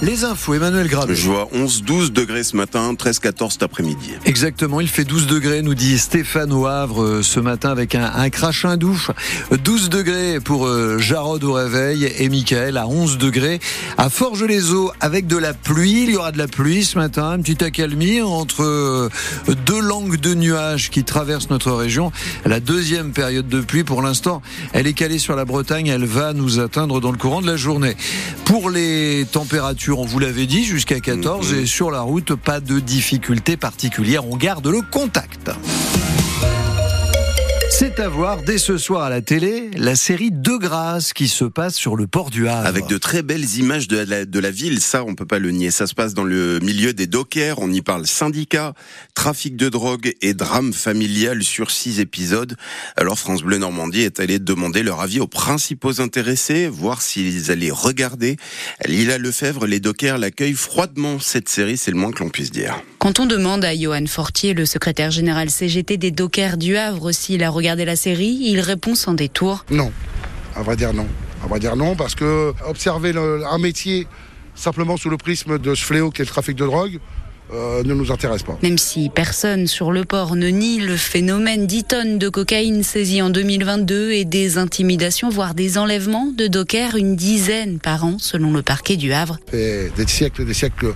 Les infos, Emmanuel Grave. Je vois 11-12 degrés ce matin, 13-14 cet après-midi. Exactement, il fait 12 degrés, nous dit Stéphane au Havre euh, ce matin avec un, un crachin douche. 12 degrés pour euh, Jarod au réveil et Michael à 11 degrés. À Forges-les-Eaux avec de la pluie, il y aura de la pluie ce matin, un petit accalmie entre euh, deux langues de nuages qui traversent notre région. La deuxième période de pluie, pour l'instant, elle est calée sur la Bretagne, elle va nous atteindre dans le courant de la journée. Pour les températures on vous l'avait dit, jusqu'à 14 et sur la route, pas de difficultés particulières. On garde le contact. C'est à voir dès ce soir à la télé la série De Grâce qui se passe sur le port du Havre. Avec de très belles images de la, ville, ça on peut pas le nier. Ça se passe dans le milieu des dockers, on y parle syndicat, trafic de drogue et drame familial sur six épisodes. Alors France Bleu Normandie est allé demander leur avis aux principaux intéressés, voir s'ils allaient regarder. Lila Lefebvre, les dockers l'accueillent froidement. Cette série, c'est le moins que l'on puisse dire. Quand on demande à Johan Fortier, le secrétaire général CGT des dockers du Havre, s'il a regardé la série, il répond sans détour. Non, à vrai dire non. À vrai dire non, parce que observer un métier simplement sous le prisme de ce fléau qu'est le trafic de drogue, euh, ne nous intéresse pas. Même si personne sur le port ne nie le phénomène 10 tonnes de cocaïne saisies en 2022 et des intimidations, voire des enlèvements de dockers, une dizaine par an selon le parquet du Havre. Et des siècles, des siècles,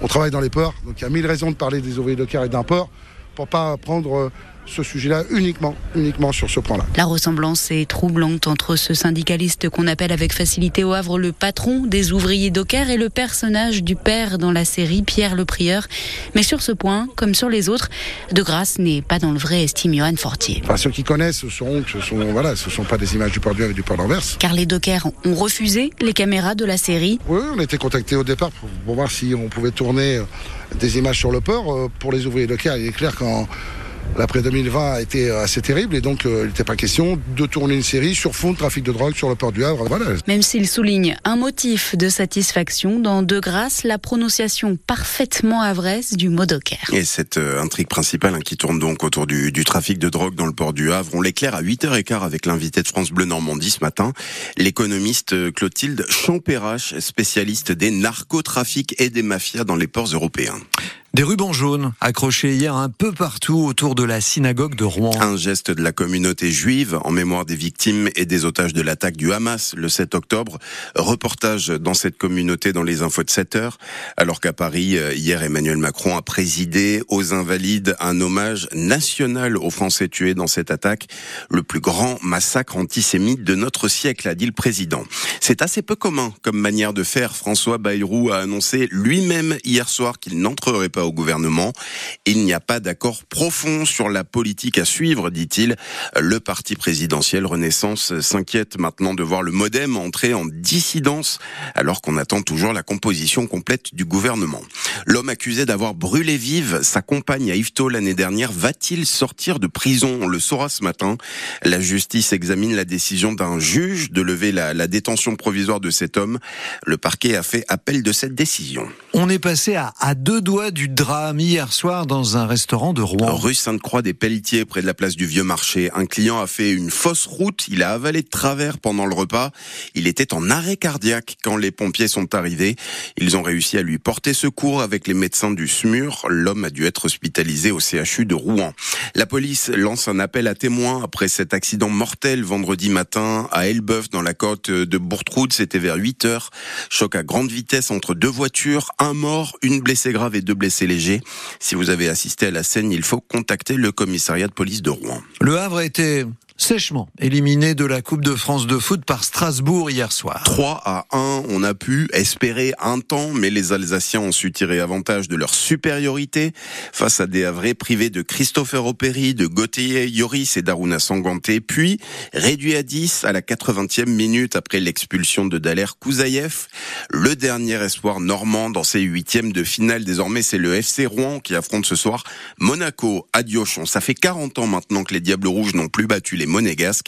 on travaille dans les ports, donc il y a mille raisons de parler des ouvriers dockers et d'un port pour pas prendre ce sujet-là uniquement, uniquement sur ce point-là. La ressemblance est troublante entre ce syndicaliste qu'on appelle avec facilité au Havre le patron des ouvriers dockers et le personnage du père dans la série Pierre le Prieur. Mais sur ce point, comme sur les autres, De Grâce n'est pas dans le vrai estime Johan Fortier. Enfin, ceux qui connaissent sauront que ce sont, voilà, ce sont pas des images du port du et du port d'Anvers. Car les dockers ont refusé les caméras de la série. Oui, on a été contactés au départ pour, pour voir si on pouvait tourner des images sur le port. Pour les ouvriers dockers, il est clair qu'en L'après 2020 a été assez terrible et donc euh, il n'était pas question de tourner une série sur fond de trafic de drogue sur le port du Havre. Voilà. Même s'il souligne un motif de satisfaction dans De Grâce, la prononciation parfaitement havraise du mot docker. Et cette euh, intrigue principale hein, qui tourne donc autour du, du, trafic de drogue dans le port du Havre, on l'éclaire à 8h15 avec l'invité de France Bleu Normandie ce matin, l'économiste euh, Clotilde Champérache, spécialiste des narcotrafics et des mafias dans les ports européens. Des rubans jaunes accrochés hier un peu partout autour de la synagogue de Rouen. Un geste de la communauté juive en mémoire des victimes et des otages de l'attaque du Hamas le 7 octobre. Reportage dans cette communauté dans les infos de 7 heures. Alors qu'à Paris, hier, Emmanuel Macron a présidé aux invalides un hommage national aux Français tués dans cette attaque. Le plus grand massacre antisémite de notre siècle, a dit le président. C'est assez peu commun comme manière de faire. François Bayrou a annoncé lui-même hier soir qu'il n'entrerait pas au gouvernement. Il n'y a pas d'accord profond sur la politique à suivre, dit-il. Le parti présidentiel Renaissance s'inquiète maintenant de voir le modem entrer en dissidence alors qu'on attend toujours la composition complète du gouvernement. L'homme accusé d'avoir brûlé vive sa compagne à Yvetot l'année dernière va-t-il sortir de prison? On le saura ce matin. La justice examine la décision d'un juge de lever la, détention provisoire de cet homme. Le parquet a fait appel de cette décision. On est passé à deux doigts du drame hier soir dans un restaurant de Rouen. Rue Sainte-Croix des Pelletiers, près de la place du Vieux Marché. Un client a fait une fausse route. Il a avalé de travers pendant le repas. Il était en arrêt cardiaque quand les pompiers sont arrivés. Ils ont réussi à lui porter secours avec les médecins du SMUR. L'homme a dû être hospitalisé au CHU de Rouen. La police lance un appel à témoins après cet accident mortel vendredi matin à Elbeuf dans la côte de Bourtroude. C'était vers 8 heures. Choc à grande vitesse entre deux voitures. Un mort, une blessée grave et deux blessés légers. Si vous avez assisté à la scène, il faut contacter le commissariat de police de Rouen. Le Havre a été sèchement éliminé de la Coupe de France de foot par Strasbourg hier soir. 3 à 1, on a pu espérer un temps, mais les Alsaciens ont su tirer avantage de leur supériorité face à des Havrais privés de Christopher Operi, de Gauthier Yoris et d'Aruna Sanganté, puis réduit à 10 à la 80e minute après l'expulsion de Daler Kouzaïev. Le dernier espoir normand dans ces huitièmes de finale, désormais, c'est le FC Rouen qui affronte ce soir Monaco à Diochon. Ça fait 40 ans maintenant que les Diables Rouges n'ont plus battu les monégasque.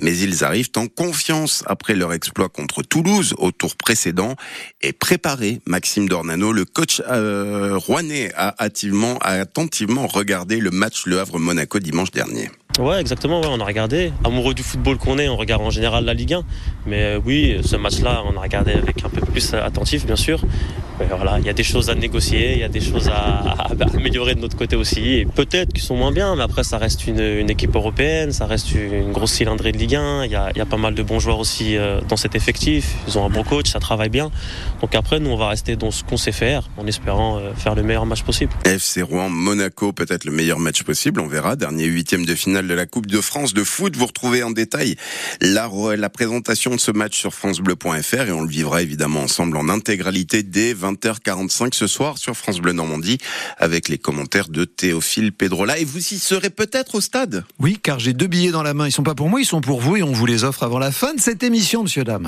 Mais ils arrivent en confiance après leur exploit contre Toulouse au tour précédent et préparé. Maxime Dornano, le coach euh, rouennais, a attentivement regardé le match Le Havre-Monaco dimanche dernier. Ouais, exactement. Ouais, on a regardé. Amoureux du football qu'on est, on regarde en général la Ligue 1. Mais euh, oui, ce match-là, on a regardé avec un peu plus attentif, bien sûr. Mais voilà, il y a des choses à négocier, il y a des choses à, améliorer de notre côté aussi. Et peut-être qu'ils sont moins bien, mais après, ça reste une, équipe européenne, ça reste une grosse cylindrée de Ligue 1. Il y a, y a pas mal de bons joueurs aussi euh, dans cet effectif. Ils ont un bon coach, ça travaille bien. Donc après, nous, on va rester dans ce qu'on sait faire, en espérant euh, faire le meilleur match possible. FC Rouen, Monaco, peut-être le meilleur match possible. On verra. Dernier huitième de finale de la Coupe de France de foot. Vous retrouvez en détail la, la présentation de ce match sur francebleu.fr et on le vivra évidemment ensemble en intégralité dès 20h45 ce soir sur France Bleu Normandie avec les commentaires de Théophile Pedrola. Et vous y serez peut-être au stade? Oui, car j'ai deux billets dans la main. Ils sont pas pour moi, ils sont pour vous et on vous les offre avant la fin de cette émission, monsieur, dame.